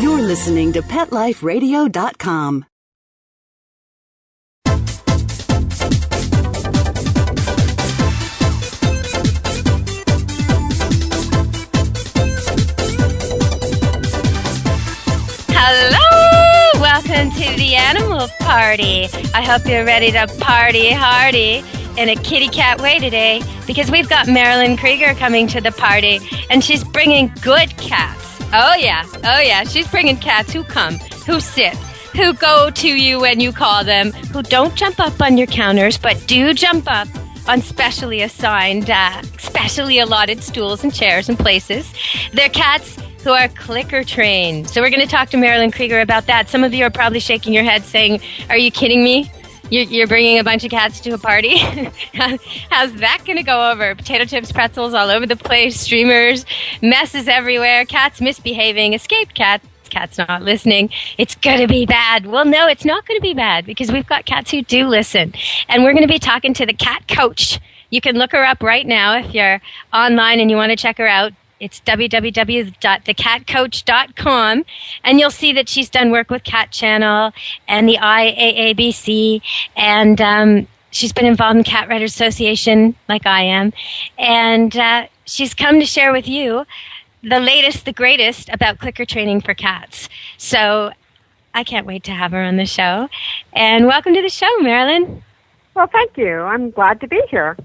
You're listening to PetLifeRadio.com. Hello! Welcome to the animal party. I hope you're ready to party hardy in a kitty cat way today because we've got Marilyn Krieger coming to the party and she's bringing good cats. Oh, yeah. Oh, yeah. She's bringing cats who come, who sit, who go to you when you call them, who don't jump up on your counters but do jump up on specially assigned, uh, specially allotted stools and chairs and places. They're cats who are clicker trained. So we're going to talk to Marilyn Krieger about that. Some of you are probably shaking your head saying, Are you kidding me? You're, bringing a bunch of cats to a party? How's that going to go over? Potato chips, pretzels all over the place, streamers, messes everywhere, cats misbehaving, escaped cats cat's not listening. It's going to be bad. Well, no, it's not going to be bad because we've got cats who do listen. And we're going to be talking to the cat coach. You can look her up right now if you're online and you want to check her out. It's www.thecatcoach.com, and you'll see that she's done work with Cat Channel and the IAABC, and um, she's been involved in Cat Writers Association, like I am, and uh, she's come to share with you the latest, the greatest about clicker training for cats. So I can't wait to have her on the show. And welcome to the show, Marilyn. Well, thank you. I'm glad to be here.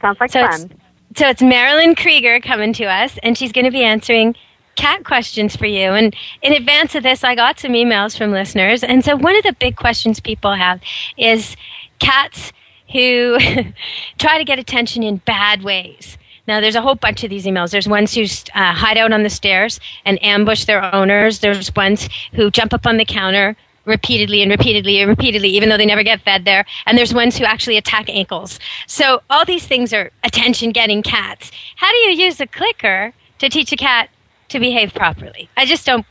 Sounds like So fun. So it's Marilyn Krieger coming to us, and she's going to be answering cat questions for you. And in advance of this, I got some emails from listeners. And so one of the big questions people have is cats who try to get attention in bad ways. Now, there's a whole bunch of these emails. There's ones who uh, hide out on the stairs and ambush their owners. There's ones who jump up on the counter repeatedly and repeatedly and repeatedly, even though they never get fed there. And there's ones who actually attack ankles. So all these things are attention getting cats. How do you use a clicker to teach a cat to behave properly? I just don't.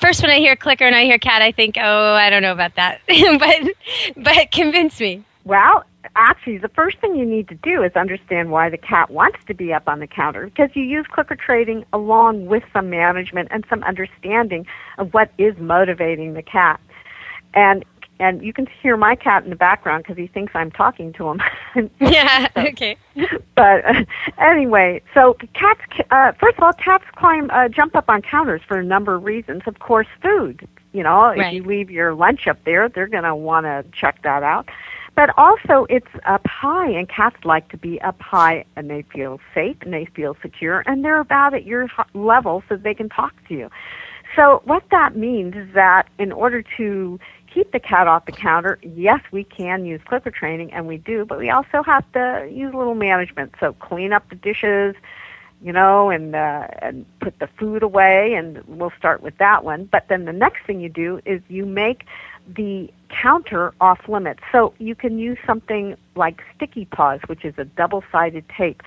First, when I hear clicker and I hear cat, I think, oh, I don't know about that. but, but convince me. Well, actually, the first thing you need to do is understand why the cat wants to be up on the counter because you use clicker training along with some management and some understanding of what is motivating the cat. And and you can hear my cat in the background because he thinks I'm talking to him. Yeah, So- okay. but uh, anyway, so cats. Uh, first of all, cats climb, uh, jump up on counters for a number of reasons. Of course, food. You know, if you leave your lunch up there, they're going to want to check that out. But also, it's up high, and cats like to be up high, and they feel safe and they feel secure, and they're about at your h- level so they can talk to you. So what that means is that in order to keep the cat off the counter, yes, we can use clicker training, and we do, but we also have to use a little management. So clean up the dishes, you know, and uh, and put the food away, and we'll start with that one. But then the next thing you do is you make the counter off limits. So you can use something like sticky paws, which is a double-sided tape.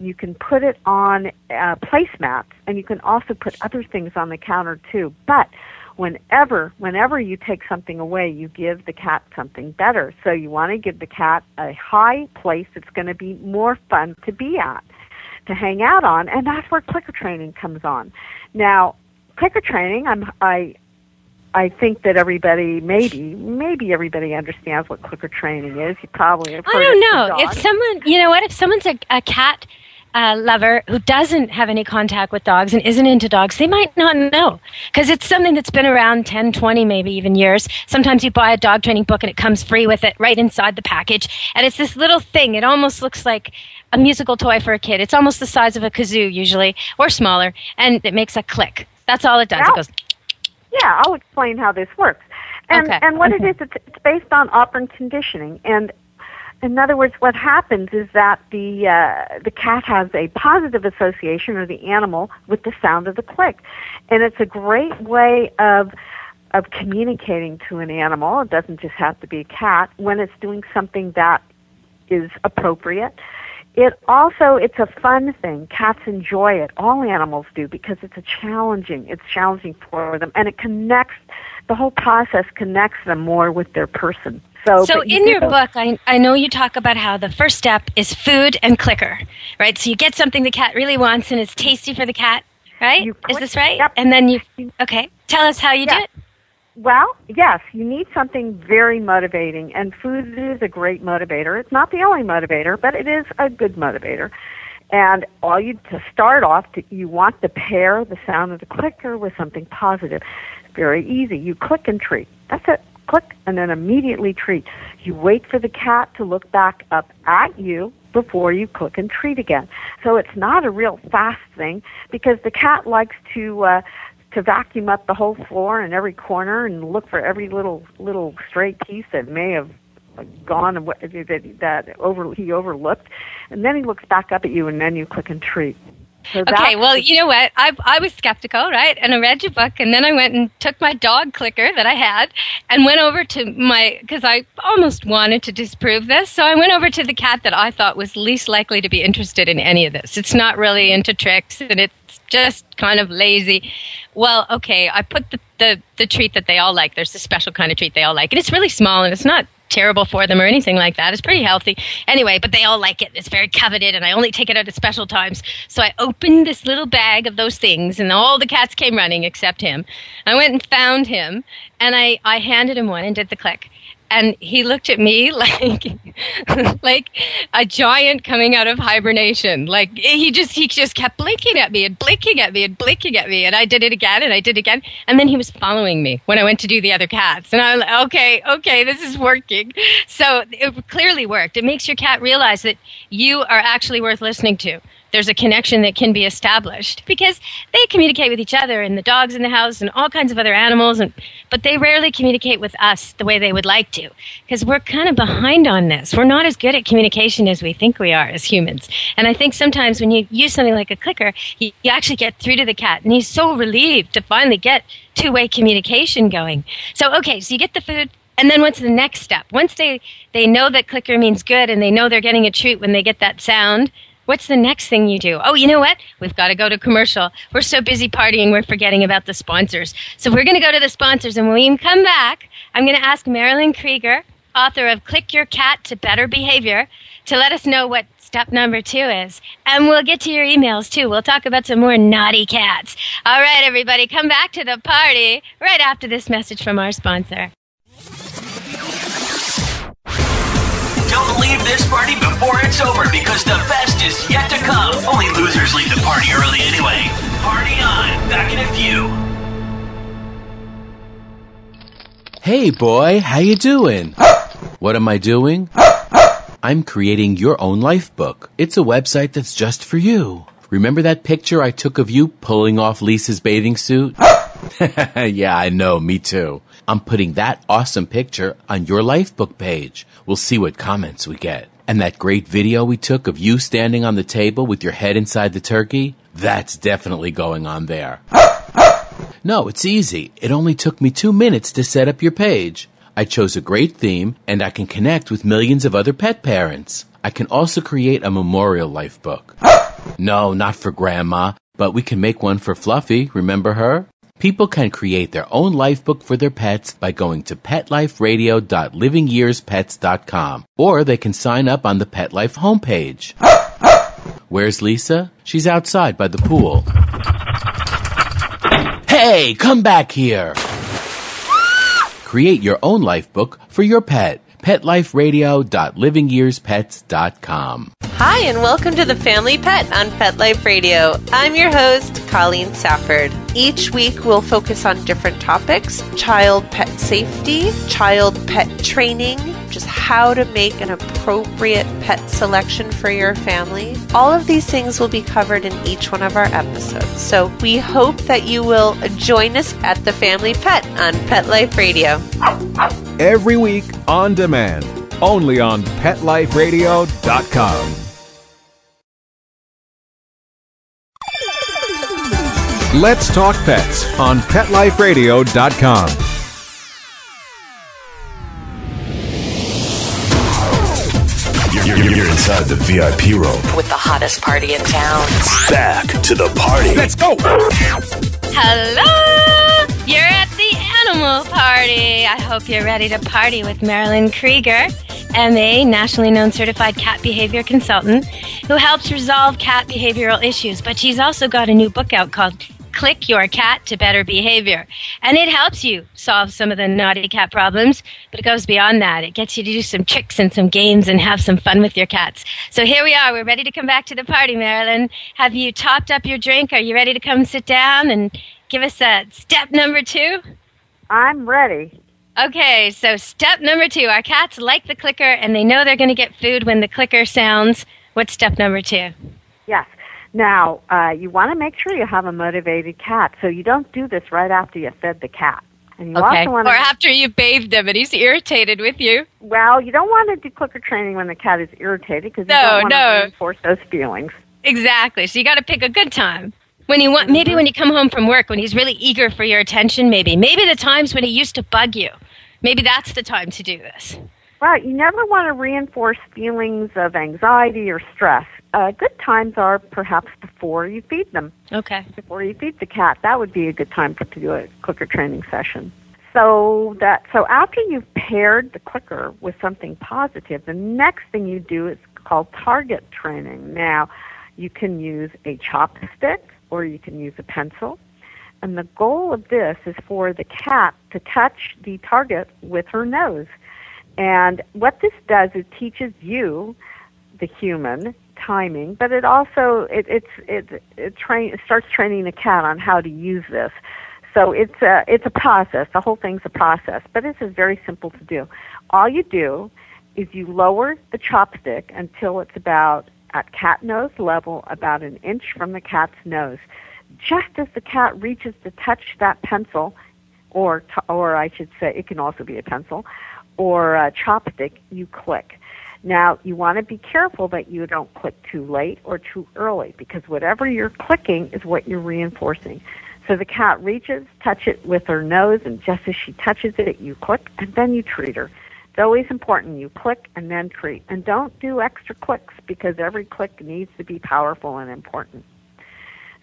You can put it on uh, placemats, and you can also put other things on the counter too. But whenever whenever you take something away, you give the cat something better. So you want to give the cat a high place that's going to be more fun to be at, to hang out on, and that's where clicker training comes on. Now, clicker training, I'm I I think that everybody, maybe, maybe everybody understands what clicker training is. You probably have I don't know. If someone, you know what, if someone's a, a cat uh, lover who doesn't have any contact with dogs and isn't into dogs, they might not know. Because it's something that's been around 10, 20, maybe even years. Sometimes you buy a dog training book and it comes free with it right inside the package. And it's this little thing. It almost looks like a musical toy for a kid. It's almost the size of a kazoo, usually, or smaller. And it makes a click. That's all it does. It goes, Yeah, I'll explain how this works. And Okay. and what Okay. it is, it's, it's based on operant conditioning. And in other words, what happens is that the uh, the cat has a positive association, or the animal, with the sound of the click, and it's a great way of of communicating to an animal. It doesn't just have to be a cat when it's doing something that is appropriate. It also it's a fun thing. Cats enjoy it. All animals do because it's a challenging. It's challenging for them, and it connects. The whole process connects them more with their person. So, So but you in your do- book, I, I know you talk about how the first step is food and clicker, right? So you get something the cat really wants and it's tasty for the cat, right? You Is this right? yep. And then you, okay. Tell us how you do it. Well, yes, you need something very motivating, and food is a great motivator. It's not the only motivator, but it is a good motivator. And all you to start off, to, you want to pair the sound of the clicker with something positive. Very easy. You click and treat. That's it. Click and then immediately treat. You wait for the cat to look back up at you before you click and treat again. So it's not a real fast thing because the cat likes to uh, to vacuum up the whole floor and every corner and look for every little little stray piece that may have gone that that over he overlooked, and then he looks back up at you, and then you click and treat. Okay, well, you know what? I I was skeptical, right? And I read your book, and then I went and took my dog clicker that I had, and went over to my because I almost wanted to disprove this. So I went over to the cat that I thought was least likely to be interested in any of this. It's not really into tricks, and it's just kind of lazy. Well, okay, I put the the, the treat that they all like. There's a special kind of treat they all like, and it's really small, and it's not terrible for them or anything like that. It's pretty healthy. Anyway, but they all like it. It's very coveted and I only take it out at special times. So I opened this little bag of those things and all the cats came running except him. I went and found him and I, I handed him one and did the click. And he looked at me like, like a giant coming out of hibernation. Like he just, he just kept blinking at me and blinking at me and blinking at me. And I did it again and I did it again. And then he was following me when I went to do the other cats. And I was like, okay, okay, this is working. So it clearly worked. It makes your cat realize that you are actually worth listening to. There's a connection that can be established because they communicate with each other and the dogs in the house and all kinds of other animals and but they rarely communicate with us the way they would like to because we're kind of behind on this. We're not as good at communication as we think we are as humans. And I think sometimes when you use something like a clicker, you, you actually get through to the cat and he's so relieved to finally get two-way communication going. So okay, so you get the food and then what's the next step? Once they, they know that clicker means good and they know they're getting a treat when they get that sound, what's the next thing you do? Oh, you know what? We've got to go to commercial. We're so busy partying, we're forgetting about the sponsors. So we're going to go to the sponsors, and when we come back, I'm going to ask Marilyn Krieger, author of Click Your Cat to Better Behavior, to let us know what step number two is. And we'll get to your emails too. We'll talk about some more naughty cats. All right, everybody, come back to the party right after this message from our sponsor. Don't leave this party before it's over because the best is yet to come. Only losers leave the party early anyway. Party on. Back in a few. Hey boy, how you doing? What am I doing? I'm creating your own life book. It's a website that's just for you. Remember that picture I took of you pulling off Lisa's bathing suit? yeah, I know, me too. I'm putting that awesome picture on your life book page. We'll see what comments we get. And that great video we took of you standing on the table with your head inside the turkey? That's definitely going on there. No, it's easy. It only took me two minutes to set up your page. I chose a great theme and I can connect with millions of other pet parents. I can also create a memorial life book. No, not for grandma, but we can make one for Fluffy. Remember her? People can create their own life book for their pets by going to petliferadio.livingyearspets.com or they can sign up on the Pet Life homepage. Where's Lisa? She's outside by the pool. Hey, come back here! Create your own life book for your pet. PetLifeRadio.LivingYearsPets.com. Hi, and welcome to the Family Pet on Pet Life Radio. I'm your host, Colleen Safford. Each week, we'll focus on different topics child pet safety, child pet training, just how to make an appropriate pet selection for your family. All of these things will be covered in each one of our episodes. So we hope that you will join us at the Family Pet on Pet Life Radio. every week on demand, only on PetLifeRadio.com. Let's talk pets on PetLifeRadio.com. You're, you're- you're inside the VIP room. with the hottest party in town. Back to the party. Let's go! Hello! You're party. I hope you're ready to party with Marilyn Krieger, MA, nationally known certified cat behavior consultant, who helps resolve cat behavioral issues. But she's also got a new book out called click your cat to better behavior. And it helps you solve some of the naughty cat problems, but it goes beyond that. It gets you to do some tricks and some games and have some fun with your cats. So here we are. We're ready to come back to the party, Marilyn. Have you topped up your drink? Are you ready to come sit down and give us a step number two? I'm ready. Okay, so step number two. Our cats like the clicker and they know they're going to get food when the clicker sounds. What's step number two? Yes. Now, uh, you want to make sure you have a motivated cat, so you don't do this right after you fed the cat. And you Okay. also want Or after you bathed him and he's irritated with you. well, you don't want to do clicker training when the cat is irritated because No, you don't want no. to reinforce those feelings. Exactly. So you got to pick a good time. When you want, maybe when you come home from work, when he's really eager for your attention, maybe. Maybe the times when he used to bug you. Maybe that's the time to do this. Right. You never want to reinforce feelings of anxiety or stress. Uh, good times are perhaps before you feed them. Okay. Before you feed the cat, that would be a good time to do a clicker training session. So that so after you've paired the clicker with something positive, the next thing you do is called target training. Now, you can use a chopstick or you can use a pencil. And the goal of this is for the cat to touch the target with her nose. And what this does is teaches you, the human, timing, but it also it it's it it train starts training the cat on how to use this. So it's a it's a process. The whole thing's a process, but this is very simple to do. All you do is you lower the chopstick until it's about at cat nose level, about an inch from the cat's nose. Just as the cat reaches to touch that pencil, or t- or I should say, it can also be a pencil, or a chopstick, you click. Now, you want to be careful that you don't click too late or too early because whatever you're clicking is what you're reinforcing. So the cat reaches, touch it with her nose, and just as she touches it, you click, and then you treat her. It's always important you click and then treat. And don't do extra clicks because every click needs to be powerful and important.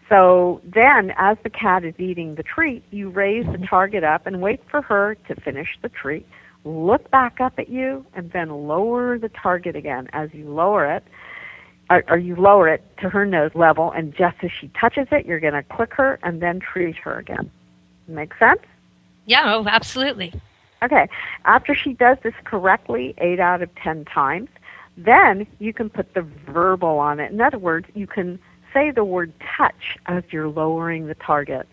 So then, as the cat is eating the treat, you raise the target up and wait for her to finish the treat. Look back up at you and then lower the target again. As you lower it, or, or you lower it to her nose level, and just as she touches it, you're going to click her and then treat her again. Make sense? Yeah, oh, absolutely. Okay. After she does this correctly, eight out of ten times, then you can put the verbal on it. In other words, you can say the word touch as you're lowering the target.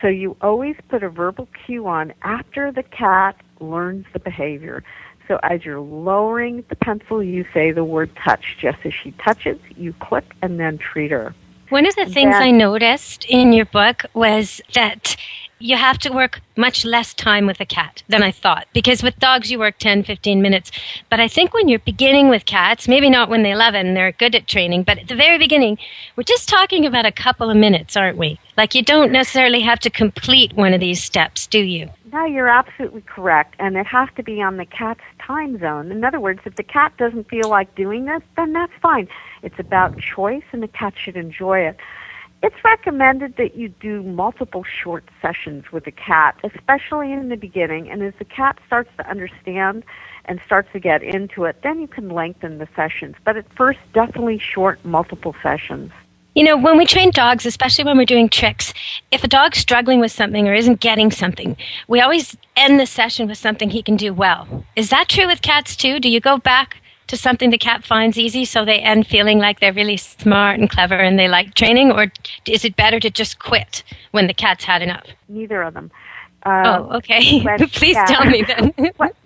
So you always put a verbal cue on after the cat learns the behavior. So as you're lowering the pencil, you say the word touch. Just as she touches, you click and then treat her. One of the things That- I noticed in your book was that you have to work much less time with a cat than I thought. Because with dogs, you work 10, 15 minutes. But I think when you're beginning with cats, maybe not when they're 11, they're good at training, but at the very beginning, we're just talking about a couple of minutes, aren't we? Like you don't necessarily have to complete one of these steps, do you? No, you're absolutely correct. And it has to be on the cat's time zone. In other words, if the cat doesn't feel like doing this, then that's fine. It's about choice, and the cat should enjoy it. It's recommended that you do multiple short sessions with the cat, especially in the beginning. And as the cat starts to understand and starts to get into it, then you can lengthen the sessions. But at first, definitely short, multiple sessions. You know, when we train dogs, especially when we're doing tricks, if a dog's struggling with something or isn't getting something, we always end the session with something he can do well. Is that true with cats too? Do you go back to something the cat finds easy so they end feeling like they're really smart and clever and they like training? Or is it better to just quit when the cat's had enough? Neither of them. Oh, okay. Please yeah. tell me then. What-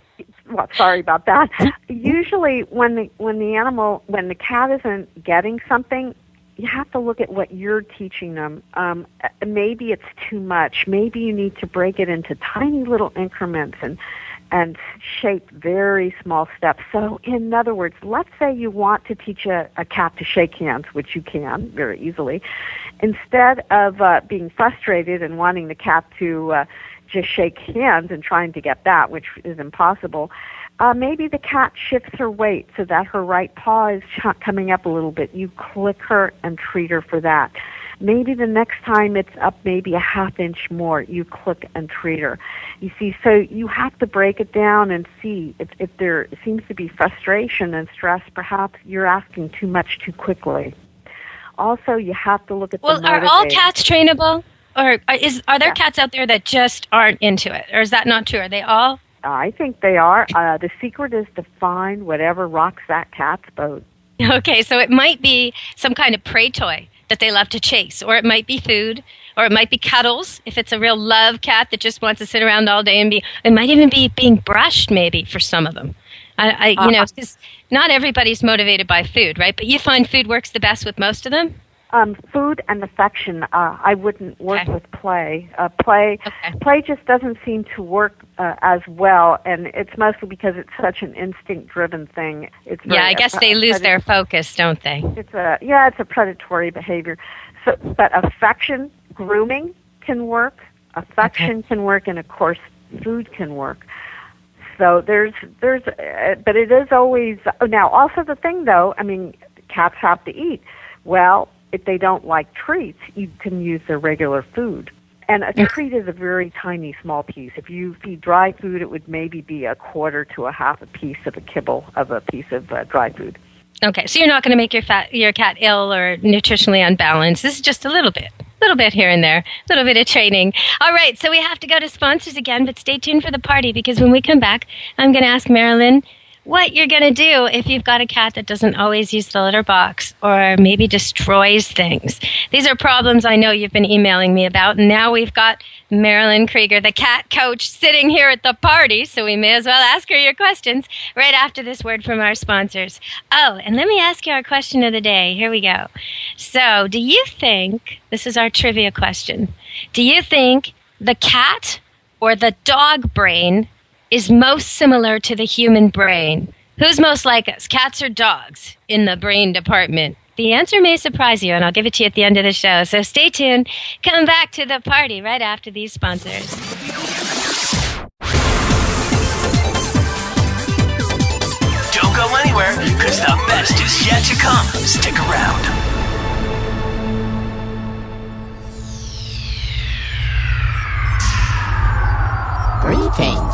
well, sorry about that. Usually, when the when the animal when the cat isn't getting something, you have to look at what you're teaching them. Um, maybe it's too much. Maybe you need to break it into tiny little increments and and shape very small steps. So, in other words, let's say you want to teach a, a cat to shake hands, which you can very easily. Instead of uh, being frustrated and wanting the cat to uh, just shake hands and trying to get that, which is impossible, uh, maybe the cat shifts her weight so that her right paw is ch- coming up a little bit. You click her and treat her for that. Maybe the next time it's up maybe a half inch more, you click and treat her. You see, so you have to break it down and see if, if there seems to be frustration and stress, perhaps you're asking too much too quickly. Also, you have to look at the well, are all cats trainable? or is are there Yeah. cats out there that just aren't into it, or is that not true? Are they all? I think they are. Uh, the secret is to find whatever rocks that cat's boat. Okay, so it might be some kind of prey toy that they love to chase, or it might be food, or it might be cuddles if it's a real love cat that just wants to sit around all day and be. It might even be being brushed, maybe for some of them. I, I you know, Uh-huh. 'cause not everybody's motivated by food, right? But you find food works the best with most of them. Um, food and affection. Uh, I wouldn't work Okay. with play. Uh, play. Okay. Play just doesn't seem to work uh, as well, and it's mostly because it's such an instinct-driven thing. It's yeah, I guess uh, they lose their focus, don't they? It's a yeah, it's a predatory behavior. So, but affection, grooming can work. Affection can work, and of course, food can work. So there's there's, uh, but it is always oh, now. Also, the thing though, I mean, cats have to eat. Well, if they don't like treats, you can use their regular food. And a treat is a very tiny, small piece. If you feed dry food, it would maybe be a quarter to a half a piece of a kibble of a piece of uh, dry food. Okay, so you're not going to make your fat, your cat ill or nutritionally unbalanced. This is just a little bit, a little bit here and there, a little bit of training. All right, so we have to go to sponsors again, but stay tuned for the party because when we come back, I'm going to ask Marilyn what you're going to do if you've got a cat that doesn't always use the litter box or maybe destroys things. These are problems I know you've been emailing me about, and now we've got Marilyn Krieger, the cat coach, sitting here at the party, so we may as well ask her your questions right after this word from our sponsors. Oh, and let me ask you our question of the day. Here we go. So, do you think, this is our trivia question, do you think the cat or the dog brain is most similar to the human brain? Who's most like us, cats or dogs, in the brain department? The answer may surprise you, and I'll give it to you at the end of the show. So stay tuned. Come back to the party right after these sponsors. Don't go anywhere, because the best is yet to come. Stick around. Greetings,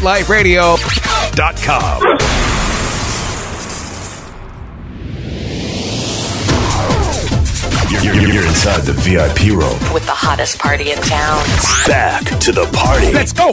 PetLifeRadio.com. You're, you're- you're inside the VIP room. With the hottest party in town. Back to the party. Let's go!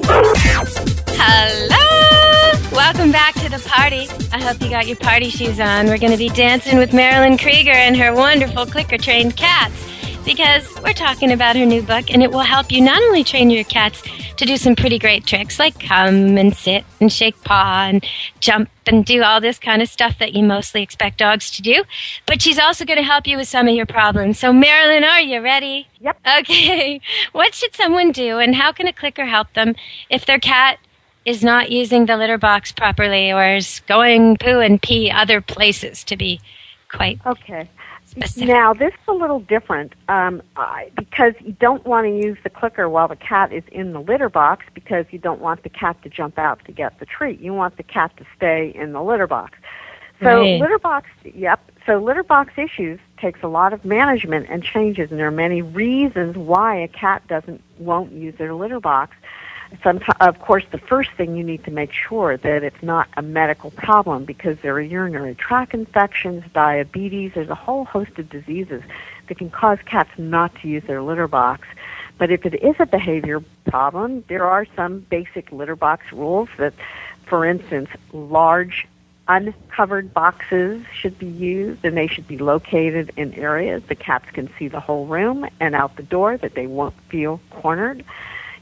Hello! Welcome back to the party. I hope you got your party shoes on. We're going to be dancing with Marilyn Krieger and her wonderful clicker trained cats because we're talking about her new book and it will help you not only train your cats to do some pretty great tricks like come and sit and shake paw and jump and do all this kind of stuff that you mostly expect dogs to do, but she's also going to help you with some of your problems. So, Marilyn, are you ready? Yep. Okay. What should someone do and how can a clicker help them if their cat is not using the litter box properly or is going poo and pee other places to be quite Okay. Now, this is a little different um, I, because you don't want to use the clicker while the cat is in the litter box because you don't want the cat to jump out to get the treat. You want the cat to stay in the litter box. So Right. litter box, yep. So litter box issues takes a lot of management and changes, and there are many reasons why a cat doesn't won't use their litter box. Sometimes, of course, the first thing you need to make sure that it's not a medical problem because there are urinary tract infections, diabetes. There's a whole host of diseases that can cause cats not to use their litter box. But if it is a behavior problem, there are some basic litter box rules that, for instance, large uncovered boxes should be used and they should be located in areas the cats can see the whole room and out the door that they won't feel cornered.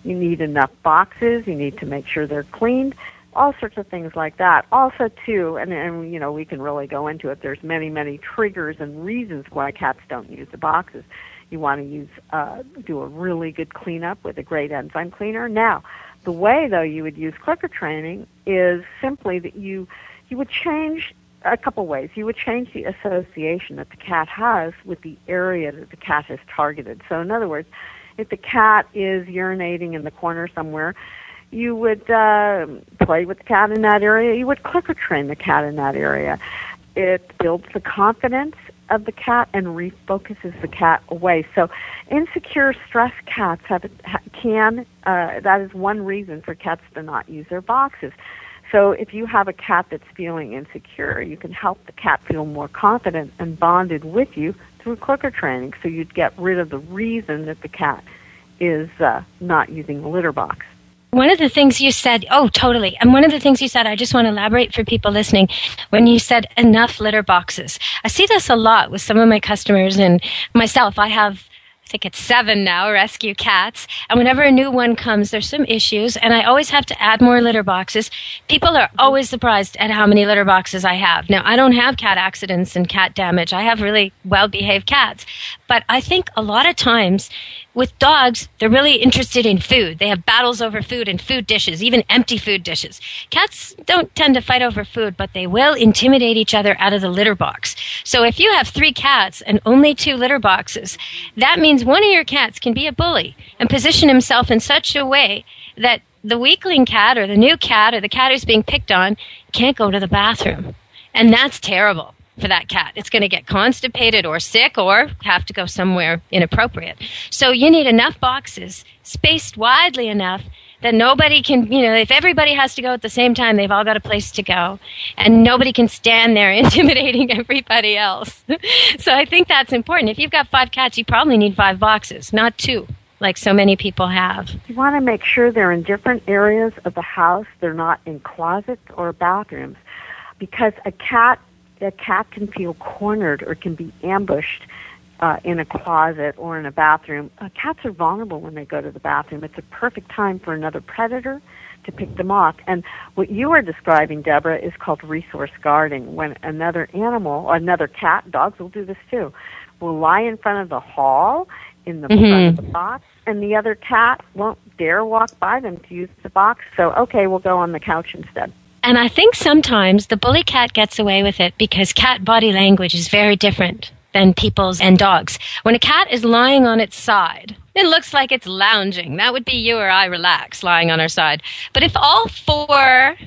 You need enough boxes, you need to make sure they're cleaned, all sorts of things like that. Also too, and, and you know, we can really go into it, there's many, many triggers and reasons why cats don't use the boxes. You want to use uh, do a really good cleanup with a great enzyme cleaner. Now, the way though you would use clicker training is simply that you you would change a couple ways. You would change the association that the cat has with the area that the cat has targeted. So, in other words, if the cat is urinating in the corner somewhere, you would uh, play with the cat in that area. You would clicker train the cat in that area. It builds the confidence of the cat and refocuses the cat away. So, insecure, stressed cats have ha- can. Uh, that is one reason for cats to not use their boxes. So if you have a cat that's feeling insecure, you can help the cat feel more confident and bonded with you through clicker training. So you'd get rid of the reason that the cat is uh, not using the litter box. One of the things you said, oh, totally. And one of the things you said, I just want to elaborate for people listening, when you said enough litter boxes. I see this a lot with some of my customers and myself. I have, I think it's seven now, rescue cats. And whenever a new one comes, there's some issues. And I always have to add more litter boxes. People are always surprised at how many litter boxes I have. Now, I don't have cat accidents and cat damage. I have really well behaved cats. But I think a lot of times with dogs, they're really interested in food. They have battles over food and food dishes, even empty food dishes. Cats don't tend to fight over food, but they will intimidate each other out of the litter box. So if you have three cats and only two litter boxes, that means one of your cats can be a bully and position himself in such a way that the weakling cat or the new cat or the cat who's being picked on can't go to the bathroom. And that's terrible for that cat. It's going to get constipated or sick or have to go somewhere inappropriate. So you need enough boxes spaced widely enough that nobody can, you know, if everybody has to go at the same time, they've all got a place to go and nobody can stand there intimidating everybody else. so I think that's important. If you've got five cats, you probably need five boxes, not two. Like so many people have. You want to make sure they're in different areas of the house. They're not in closets or bathrooms, because a cat a cat can feel cornered or can be ambushed uh, in a closet or in a bathroom. Uh, cats are vulnerable when they go to the bathroom. It's a perfect time for another predator to pick them off. And what you are describing, Deborah, is called resource guarding. When another animal, another cat, dogs will do this too, will lie in front of the hall in the front of the box, and the other cat won't dare walk by them to use the box. So, okay, we'll go on the couch instead. And I think sometimes the bully cat gets away with it because cat body language is very different than people's and dogs. When a cat is lying on its side, it looks like it's lounging. That would be you or I relax lying on our side. But if all four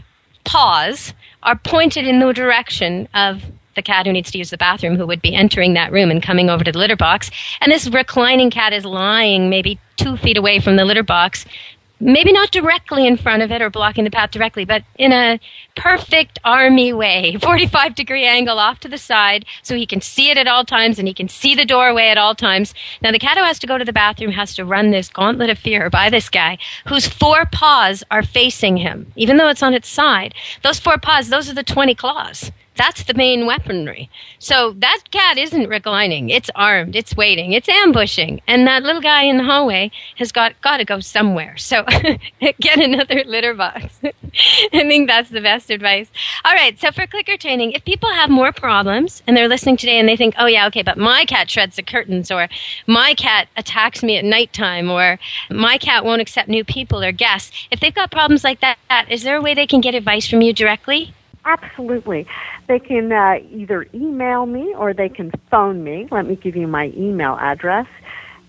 paws are pointed in the direction of the cat who needs to use the bathroom who would be entering that room and coming over to the litter box, and this reclining cat is lying maybe two feet away from the litter box, maybe not directly in front of it or blocking the path directly, but in a perfect army way, 45 degree angle off to the side so he can see it at all times and he can see the doorway at all times. Now the cat who has to go to the bathroom has to run this gauntlet of fear by this guy whose four paws are facing him, even though it's on its side. Those four paws, those are the 20 claws. That's the main weaponry. So that cat isn't reclining. It's armed. It's waiting. It's ambushing. And that little guy in the hallway has got, got to go somewhere. So get another litter box. I think that's the best advice. All right. So for clicker training, if people have more problems and they're listening today and they think, oh yeah, okay, but my cat shreds the curtains or my cat attacks me at nighttime or my cat won't accept new people or guests. If they've got problems like that, is there a way they can get advice from you directly? Absolutely. They can uh, either email me or they can phone me. Let me give you my email address.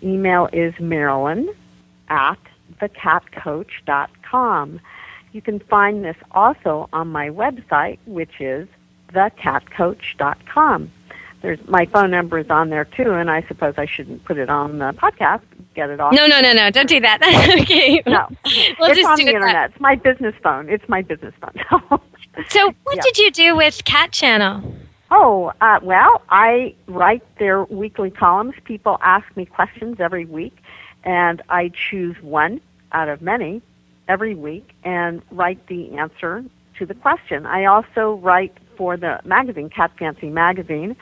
Email is Marilyn at thecatcoach.com. You can find this also on my website, which is thecatcoach.com. There's my phone number is on there too, and I suppose I shouldn't put it on the podcast. Get it off. No, no, no, no! Don't do that. okay. No, We'll it's just on do the internet. that- It's my business phone. It's my business phone. So, what Yeah. did you do with Cat Channel? Oh, uh, well, I write their weekly columns. People ask me questions every week, and I choose one out of many every week and write the answer to the question. I also write for the magazine, Cat Fancy Magazine.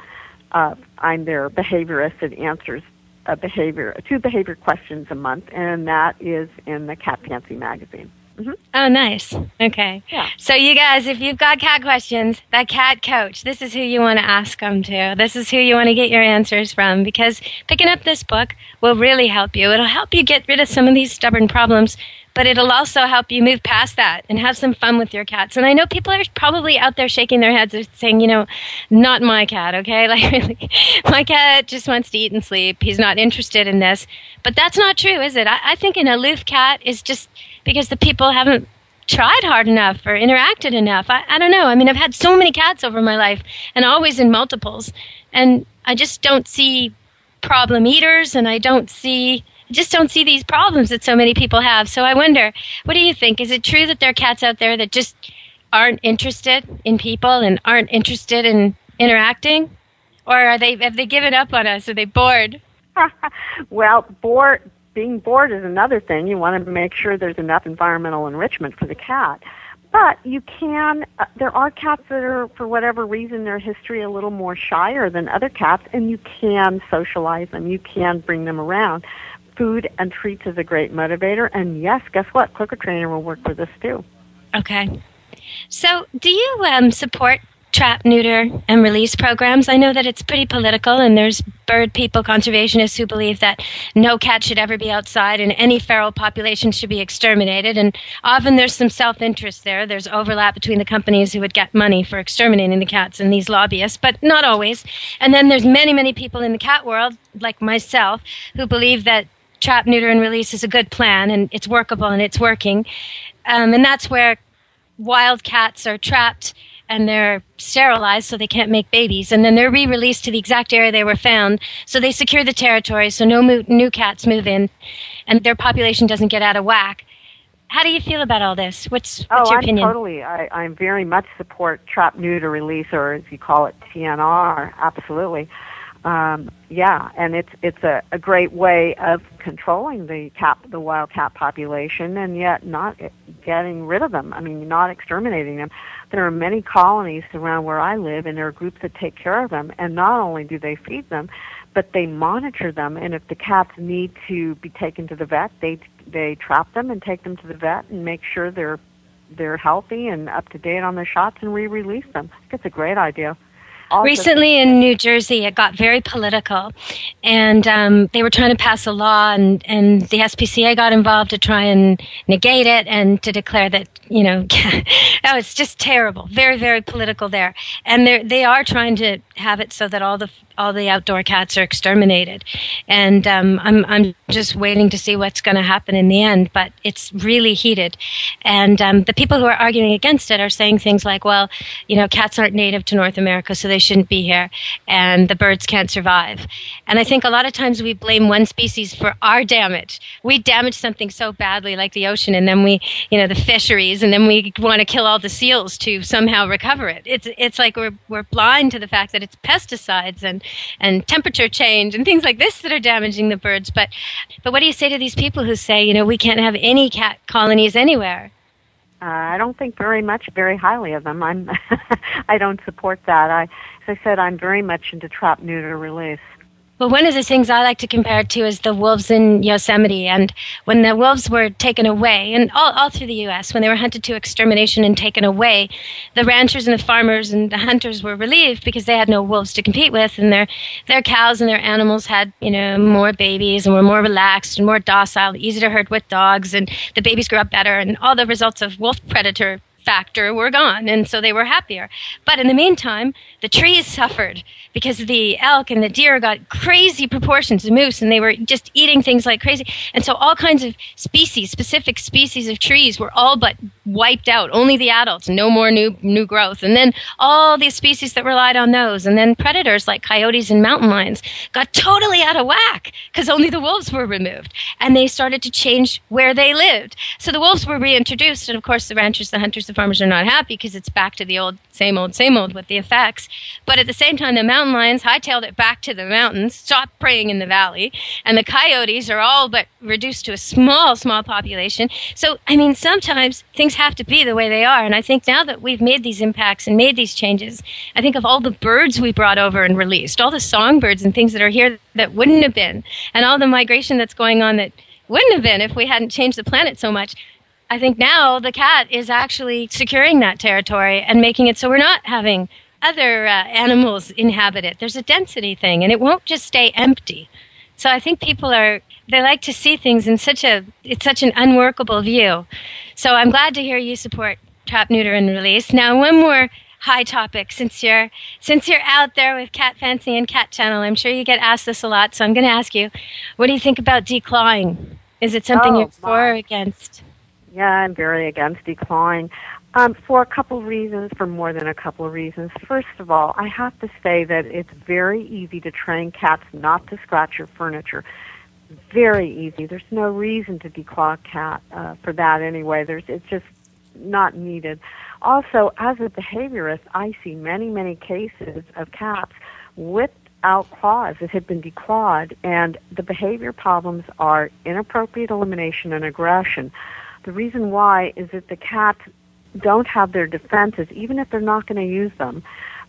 Uh, I'm their behaviorist that answers a behavior, two behavior questions a month, and that is in the Cat Fancy Magazine. Hmm Oh, nice. Okay. Yeah. So, you guys, if you've got cat questions, that cat coach, this is who you want to ask them to. This is who you want to get your answers from because picking up this book will really help you. It'll help you get rid of some of these stubborn problems, but it'll also help you move past that and have some fun with your cats. And I know people are probably out there shaking their heads and saying, you know, not my cat, okay? Like, really, my cat just wants to eat and sleep. He's not interested in this. But that's not true, is it? I, I think an aloof cat is just because the people haven't tried hard enough or interacted enough. I, I don't know. I mean, I've had so many cats over my life and always in multiples. And I just don't see problem eaters and I don't see, I just don't see these problems that so many people have. So I wonder, what do you think? Is it true that there are cats out there that just aren't interested in people and aren't interested in interacting? Or are they, have they given up on us? Are they bored? well, bored, being bored is another thing. You want to make sure there's enough environmental enrichment for the cat. But you can, uh, there are cats that are, for whatever reason, their history a little more shyer than other cats, and you can socialize them. You can bring them around. Food and treats is a great motivator, and yes, guess what? Clicker Trainer will work with this too. Okay. So, do you um, support trap, neuter, and release programs? I know that it's pretty political, and there's bird people, conservationists who believe that no cat should ever be outside and any feral population should be exterminated. And often there's some self interest there. There's overlap between the companies who would get money for exterminating the cats and these lobbyists, but not always. And then there's many, many people in the cat world, like myself, who believe that trap, neuter, and release is a good plan and it's workable and it's working. Um, and that's where wild cats are trapped and they're sterilized so they can't make babies and then they're re-released to the exact area they were found so they secure the territory so no mo- new cats move in and their population doesn't get out of whack how do you feel about all this what's, what's oh, your I'm opinion totally. I, I very much support trap neuter release, or as you call it, TNR. Absolutely. Um, yeah, and it's it's a, a great way of controlling the cat, the wild cat population, and yet not getting rid of them. I mean, not exterminating them. There are many colonies around where I live, and there are groups that take care of them. And not only do they feed them, but they monitor them. And if the cats need to be taken to the vet, they they trap them and take them to the vet and make sure they're they're healthy and up to date on their shots and re-release them. I think it's a great idea. Recently in New Jersey, it got very political, and um, they were trying to pass a law, and, and the SPCA got involved to try and negate it and to declare that you know, oh, it's just terrible, very very political there, and they they are trying to have it so that all the all the outdoor cats are exterminated, and um, I'm I'm just waiting to see what's going to happen in the end, but it's really heated, and um, the people who are arguing against it are saying things like, well, you know, cats aren't native to North America, so they shouldn't be here, and the birds can't survive. And I think a lot of times we blame one species for our damage. We damage something so badly, like the ocean, and then we, you know, the fisheries, and then we want to kill all the seals to somehow recover it. It's it's like we're we're blind to the fact that it's pesticides and and temperature change and things like this that are damaging the birds. But but what do you say to these people who say, you know, we can't have any cat colonies anywhere? Uh, I don't think very much, very highly of them. I'm, I don't support that. I, as I said, I'm very much into trap, neuter, release. Well, one of the things I like to compare it to is the wolves in Yosemite. And when the wolves were taken away, and all, all through the U.S., when they were hunted to extermination and taken away, the ranchers and the farmers and the hunters were relieved because they had no wolves to compete with, and their their cows and their animals had you know more babies and were more relaxed and more docile, easy to herd with dogs, and the babies grew up better, and all the results of wolf predator factor were gone, and so they were happier. But in the meantime, the trees suffered because the elk and the deer got crazy proportions of moose, and they were just eating things like crazy. And so all kinds of species, specific species of trees, were all but wiped out. Only the adults, no more new new growth. And then all these species that relied on those, and then predators like coyotes and mountain lions got totally out of whack because only the wolves were removed, and they started to change where they lived. So the wolves were reintroduced, and of course the ranchers, the hunters, the farmers are not happy because it's back to the old, same old, same old with the effects. But at the same time, the mountain lions hightailed it back to the mountains, stopped preying in the valley, and the coyotes are all but reduced to a small, small population. So, I mean, sometimes things have to be the way they are. And I think now that we've made these impacts and made these changes, I think of all the birds we brought over and released, all the songbirds and things that are here that wouldn't have been, and all the migration that's going on that wouldn't have been if we hadn't changed the planet so much. I think now the cat is actually securing that territory and making it so we're not having other uh, animals inhabit it. There's a density thing, and it won't just stay empty. So I think people are they like to see things in such a it's such an unworkable view. So I'm glad to hear you support trap, neuter, and release. Now one more high topic since you're since you're out there with Cat Fancy and Cat Channel. I'm sure you get asked this a lot, so I'm going to ask you, what do you think about declawing? Is it something Oh, you're for my. or against? Yeah, I'm very against declawing. Um, for a couple reasons, for more than a couple of reasons. First of all, I have to say that it's very easy to train cats not to scratch your furniture. Very easy. There's no reason to declaw a cat uh, for that anyway. There's it's just not needed. Also, as a behaviorist, I see many, many cases of cats without claws that have been declawed, and the behavior problems are inappropriate elimination and aggression. The reason why is that the cats don't have their defenses, even if they're not going to use them.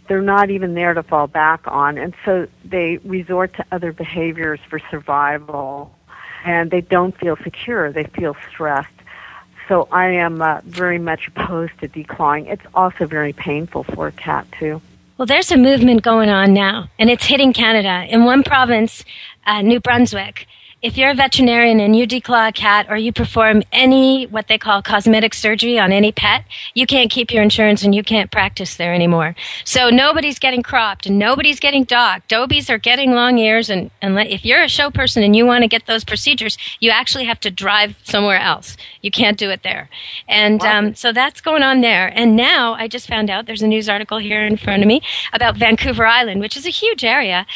They're not even there to fall back on, and so they resort to other behaviors for survival, and they don't feel secure. They feel stressed. So I am uh, very much opposed to declawing. It's also very painful for a cat too. Well, there's a movement going on now, and it's hitting Canada. In one province, uh, New Brunswick, if you're a veterinarian and you declaw a cat or you perform any what they call cosmetic surgery on any pet, you can't keep your insurance and you can't practice there anymore. So nobody's getting cropped and nobody's getting docked. Dobies are getting long ears, and, and if you're a show person and you want to get those procedures, you actually have to drive somewhere else. You can't do it there. And um, so that's going on there. And now I just found out there's a news article here in front of me about Vancouver Island, which is a huge area.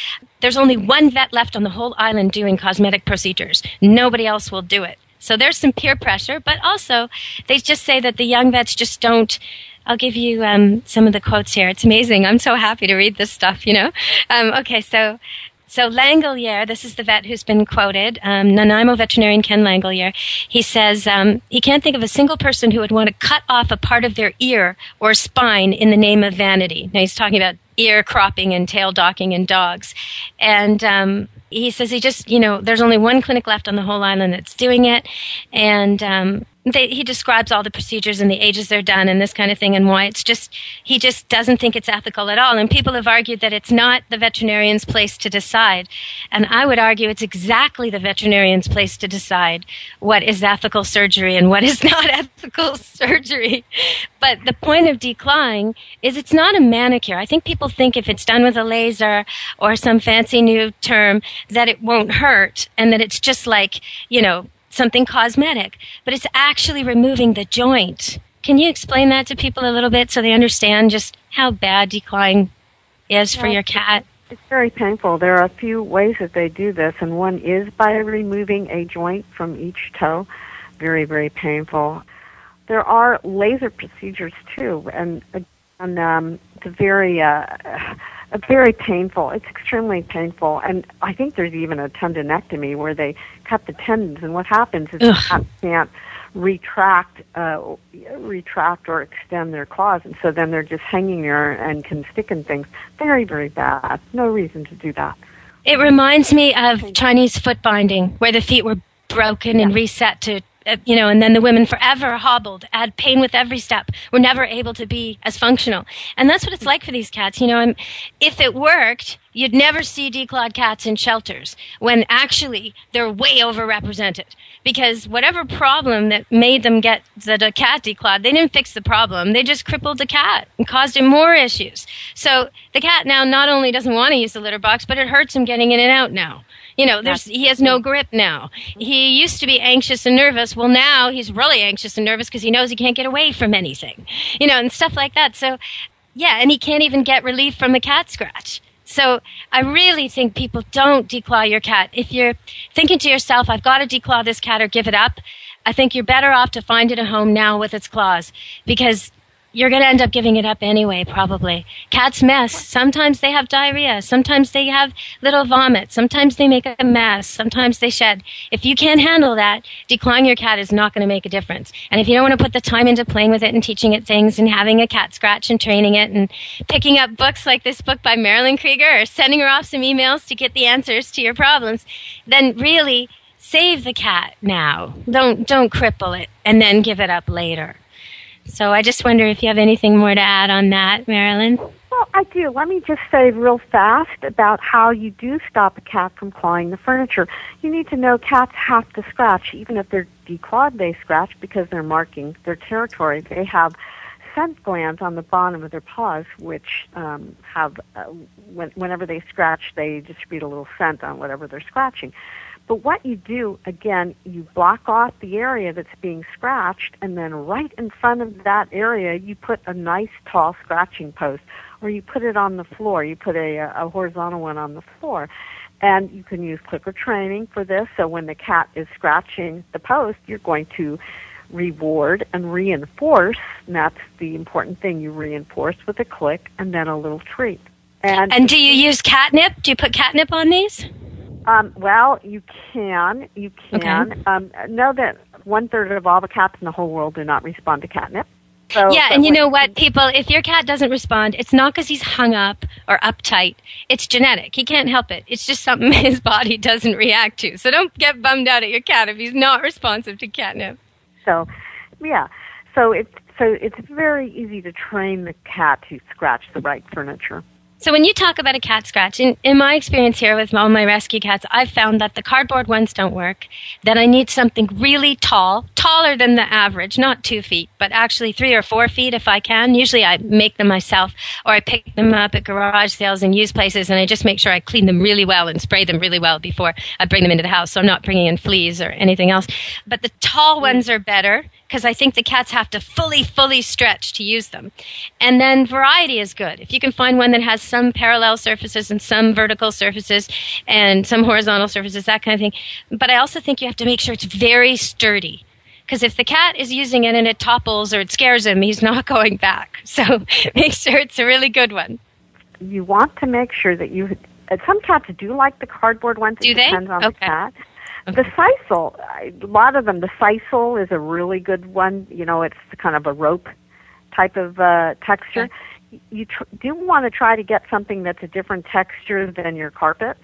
There's only one vet left on the whole island doing cosmetic procedures. Nobody else will do it. So there's some peer pressure, but also they just say that the young vets just don't. I'll give you um, some of the quotes here. It's amazing. I'm so happy to read this stuff, you know. Um, okay, so so Langelier, this is the vet who's been quoted, um, Nanaimo veterinarian Ken Langelier. He says um, he can't think of a single person who would want to cut off a part of their ear or spine in the name of vanity. Now he's talking about ear cropping and tail docking in dogs, and um, he says he just you know there's only one clinic left on the whole island that's doing it, and um, they, he describes all the procedures and the ages they're done and this kind of thing and why it's just he just doesn't think it's ethical at all. And people have argued that it's not the veterinarian's place to decide. And i would argue it's exactly the veterinarian's place to decide what is ethical surgery and what is not ethical surgery. But the point of declawing is it's not a manicure. I think people think if it's done with a laser or some fancy new term that it won't hurt and that it's just like you know something cosmetic, but it's actually removing the joint. Can you explain that to people a little bit so they understand just how bad decline is for your cat? It's very painful. There are a few ways that they do this, and one is by removing a joint from each toe. Very, very painful. There are laser procedures too, and and um, it's very, uh, very painful. It's extremely painful, and I think there's even a tendinectomy where they cut the tendons, and what happens is the Ugh. cat can't retract, uh, retract or extend their claws, and so then they're just hanging there and can stick in things. Very, very bad. No reason to do that. It reminds me of Chinese foot binding, where the feet were broken and reset to Uh, you know, and then the women forever hobbled, had pain with every step, were never able to be as functional. And that's what it's like for these cats. You know, and if it worked, you'd never see declawed cats in shelters when actually they're way overrepresented. Because whatever problem that made them get the, the cat declawed, they didn't fix the problem. They just crippled the cat and caused him more issues. So the cat now not only doesn't want to use the litter box, but it hurts him getting in and out now. You know, there's he has no grip now. Mm-hmm. He used to be anxious and nervous. Well, now he's really anxious and nervous because he knows he can't get away from anything. You know, and stuff like that. So, yeah, and he can't even get relief from a cat scratch. So I really think people don't declaw your cat. If you're thinking to yourself, I've got to declaw this cat or give it up, I think you're better off to find it a home now with its claws because you're going to end up giving it up anyway, probably. Cats mess. Sometimes they have diarrhea. Sometimes they have little vomit. Sometimes they make a mess. Sometimes they shed. If you can't handle that, declawing your cat is not going to make a difference. And if you don't want to put the time into playing with it and teaching it things and having a cat scratch and training it and picking up books like this book by Marilyn Krieger or sending her off some emails to get the answers to your problems, then really save the cat now. Don't, don't cripple it and then give it up later. So I just wonder if you have anything more to add on that, Marilyn. Well, I do. Let me just say real fast about how you do stop a cat from clawing the furniture. You need to know cats have to scratch, even if they're declawed, they scratch because they're marking their territory. They have scent glands on the bottom of their paws, which um, have, uh, when, whenever they scratch, they distribute a little scent on whatever they're scratching. But what you do, again, you block off the area that's being scratched, and then right in front of that area, you put a nice tall scratching post, or you put it on the floor. You put a, uh, a horizontal one on the floor. And you can use clicker training for this, so when the cat is scratching the post, you're going to reward and reinforce, and that's the important thing. You reinforce with a click and then a little treat. And, and do you use catnip? Do you put catnip on these? Um, well, you can. You can. Okay. Um, know that one third of all the cats in the whole world do not respond to catnip. So, yeah, and you know what, people, if your cat doesn't respond, it's not because he's hung up or uptight. It's genetic. He can't help it. It's just something his body doesn't react to. So don't get bummed out at your cat if he's not responsive to catnip. So, yeah. So it's so it's very easy to train the cat to scratch the right furniture. So when you talk about a cat scratch, in, in my experience here with all my rescue cats, I've found that the cardboard ones don't work. That I need something really tall, taller than the average, not two feet, but actually three or four feet if I can. Usually I make them myself or I pick them up at garage sales and used places and I just make sure I clean them really well and spray them really well before I bring them into the house. So I'm not bringing in fleas or anything else. But the tall ones are better because I think the cats have to fully, fully stretch to use them. And then variety is good. If you can find one that has some parallel surfaces and some vertical surfaces and some horizontal surfaces, that kind of thing. But I also think you have to make sure it's very sturdy. Because if the cat is using it and it topples or it scares him, he's not going back. So make sure it's a really good one. You want to make sure that you. Some cats do like the cardboard ones. Do it they? depends on Okay. the cat. The sisal, a lot of them, the sisal is a really good one. You know, it's kind of a rope type of uh, texture. You tr- do want to try to get something that's a different texture than your carpet.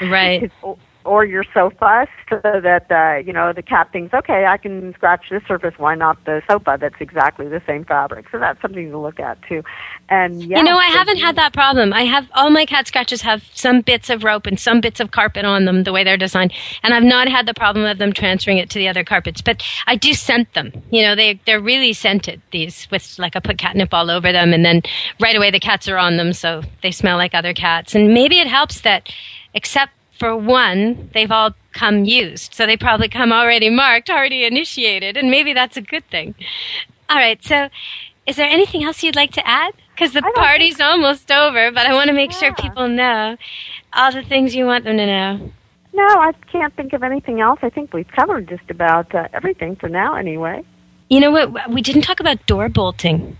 Right. or, or your sofa so that uh, you know the cat thinks okay i can scratch this surface why not the sofa that's exactly the same fabric so that's something to look at too and yeah, you know, I haven't had that problem. I have all my cat scratches have some bits of rope and some bits of carpet on them, the way they're designed, and I've not had the problem of them transferring it to the other carpets. But I do scent them. You know, they they're really scented. These with like I put catnip all over them, and then right away the cats are on them, so they smell like other cats. And maybe it helps that, except for one, they've all come used, so they probably come already marked, already initiated, and maybe that's a good thing. All right, so. Is there anything else you'd like to add? Because the party's almost over, but I want to make sure people know all the things you want them to know. no i can't think of anything else i think we've covered just about uh, everything for now anyway You know what? We didn't talk about door bolting.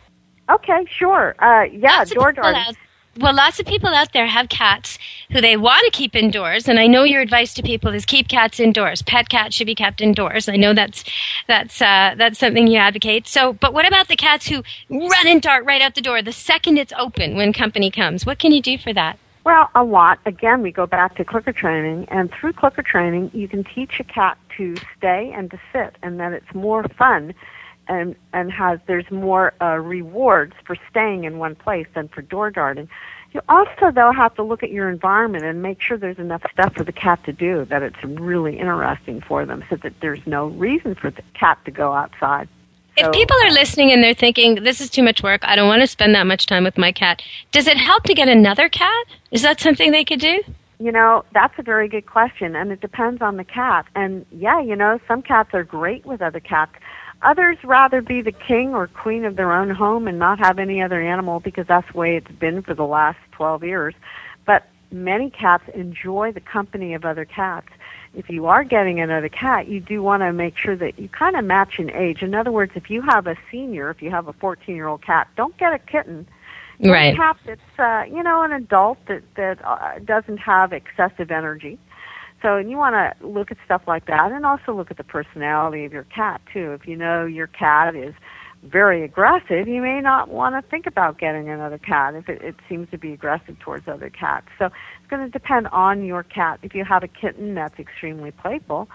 okay sure uh, yeah door out- well, lots of people out there have cats who they want to keep indoors, and I know your advice to people is keep cats indoors. Pet cats should be kept indoors. I know that's that's uh, that's something you advocate. So, but what about the cats who run and dart right out the door the second it's open when company comes? What can you do for that? Well, a lot. Again, we go back to clicker training, and through clicker training, you can teach a cat to stay and to sit, and that it's more fun, and and has there's more uh, rewards for staying in one place than for door darting. You also, though, have to look at your environment and make sure there's enough stuff for the cat to do that it's really interesting for them, so that there's no reason for the cat to go outside. If people are listening and they're thinking, this is too much work, I don't want to spend that much time with my cat, does it help to get another cat? Is that something they could do? You know, that's a very good question, and it depends on the cat. And yeah, you know, some cats are great with other cats. Others rather be the king or queen of their own home and not have any other animal because that's the way it's been for the last 12 years. But many cats enjoy the company of other cats if you are getting another cat, you do want to make sure that you kind of match in age. In other words, if you have a senior, if you have a 14 year old cat, don't get a kitten. Get Right. A cat that's, uh, you know, an adult that, that uh, doesn't have excessive energy. So, and you want to look at stuff like that and also look at the personality of your cat, too. If you know your cat is very aggressive, you may not want to think about getting another cat if it, it seems to be aggressive towards other cats. So it's going to depend on your cat. If you have a kitten that's extremely playful,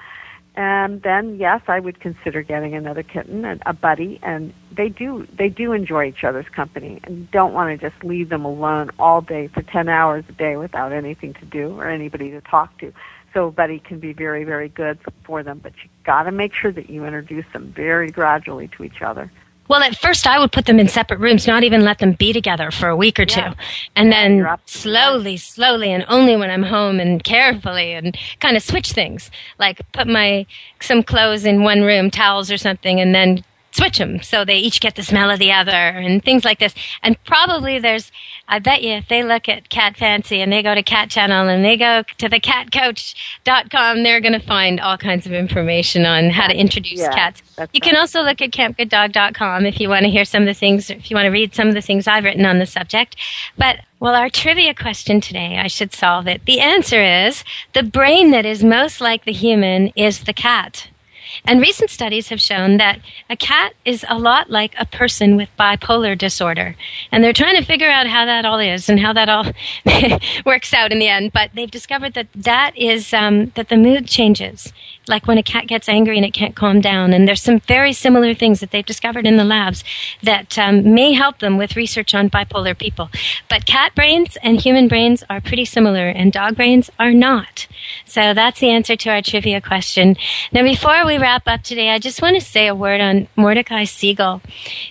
and then yes, I would consider getting another kitten, and a buddy, and they do they do enjoy each other's company and don't want to just leave them alone all day for 10 hours a day without anything to do or anybody to talk to. So buddy can be very very good for them, but you got to make sure that you introduce them very gradually to each other. Well, at first I would put them in separate rooms, not even let them be together for a week or two. And then slowly, slowly, and only when I'm home and carefully and kind of switch things. Like put my, some clothes in one room, towels or something, and then switch them so they each get the smell of the other and things like this. And probably there's, I bet you if they look at Cat Fancy and they go to Cat Channel and they go to the catcoach.com, they're going to find all kinds of information on how to introduce Yeah, cats. You can also look at campgooddog.com if you want to hear some of the things, if you want to read some of the things I've written on the subject. But, well, our trivia question today, I should solve it. The answer is the brain that is most like the human is the cat. And recent studies have shown that a cat is a lot like a person with bipolar disorder. And they're trying to figure out how that all is and how that all works out in the end. But they've discovered that that is, um, that the mood changes. Like when a cat gets angry and it can't calm down. And there's some very similar things that they've discovered in the labs that um, may help them with research on bipolar people. But cat brains and human brains are pretty similar and dog brains are not. So that's the answer to our trivia question. Now, before we wrap up today, I just want to say a word on Mordecai Siegel,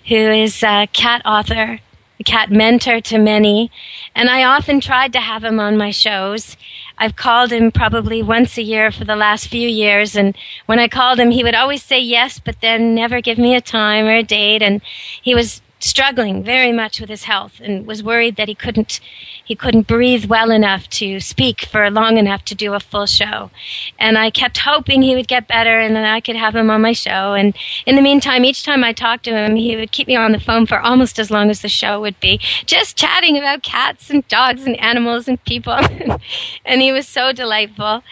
who is a cat author, a cat mentor to many, and I often tried to have him on my shows. I've called him probably once a year for the last few years, and when I called him, he would always say yes, but then never give me a time or a date, and he was struggling very much with his health and was worried that he couldn't he couldn't breathe well enough to speak for long enough to do a full show. And i kept hoping he would get better and then i could have him on my show. And in the meantime each time i talked to him he would keep me on the phone for almost as long as the show would be just chatting about cats and dogs and animals and people. And he was so delightful.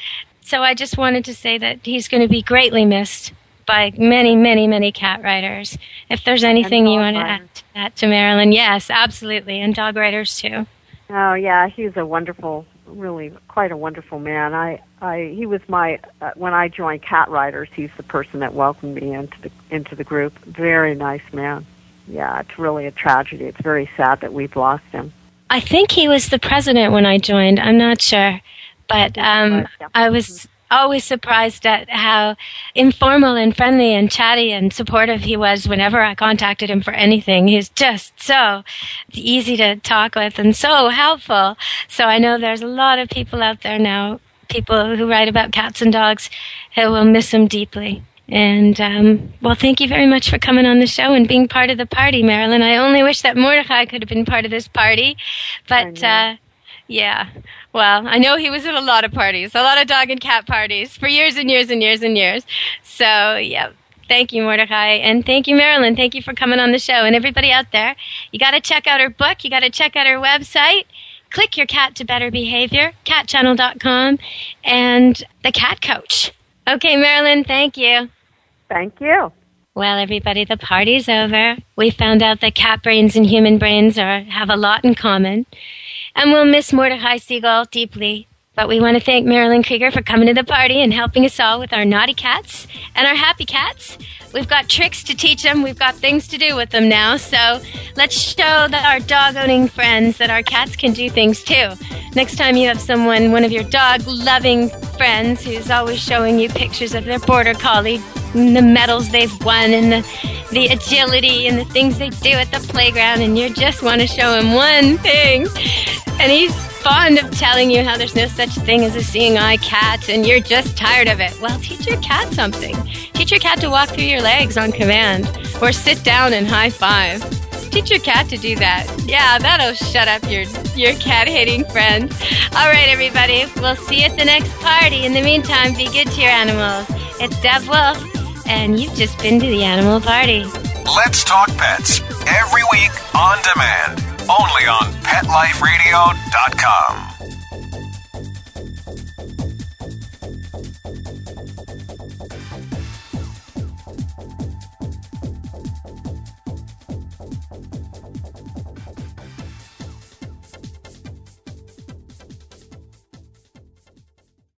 So i just wanted to say that he's going to be greatly missed by many, many, many cat writers. If there's anything you want to add to that to Marilyn, yes, absolutely, and dog writers too. Oh yeah, he's a wonderful, really quite a wonderful man. I, I, he was my uh, when I joined Cat Writers. He's the person that welcomed me into the into the group. Very nice man. Yeah, it's really a tragedy. It's very sad that we've lost him. I think he was the president when I joined. I'm not sure, but um, I was always surprised at how informal and friendly and chatty and supportive he was whenever I contacted him for anything. He's just so easy to talk with and so helpful. So I know there's a lot of people out there now, people who write about cats and dogs, who will miss him deeply. And um, well, thank you very much for coming on the show and being part of the party, Marilyn. I only wish that Mordecai could have been part of this party, but uh, yeah. Well, I know he was at a lot of parties, a lot of dog and cat parties for years and years and years and years. So, yeah. Thank you, Mordecai. And thank you, Marilyn. Thank you for coming on the show. And everybody out there, you got to check out her book. You got to check out her website. Click your cat to better behavior, catchannel.com, and the cat coach. Okay, Marilyn, thank you. Thank you. Well, everybody, the party's over. We found out that cat brains and human brains are, have a lot in common. And we'll miss Mordecai Siegel deeply. But we want to thank Marilyn Krieger for coming to the party and helping us all with our naughty cats and our happy cats. We've got tricks to teach them. We've got things to do with them now. So let's show that our dog owning friends that our cats can do things too. Next time you have someone, one of your dog loving friends who's always showing you pictures of their border collie the medals they've won and the, the agility and the things they do at the playground and you just want to show him one thing and he's fond of telling you how there's no such thing as a seeing eye cat and you're just tired of it. Well, teach your cat something. Teach your cat to walk through your legs on command or sit down and high five. Teach your cat to do that. Yeah, that'll shut up your your cat hating friend. All right, everybody. We'll see you at the next party. In the meantime, be good to your animals. It's Deb Wolf, and you've just been to the animal party. Let's talk pets every week on demand, only on PetLifeRadio.com.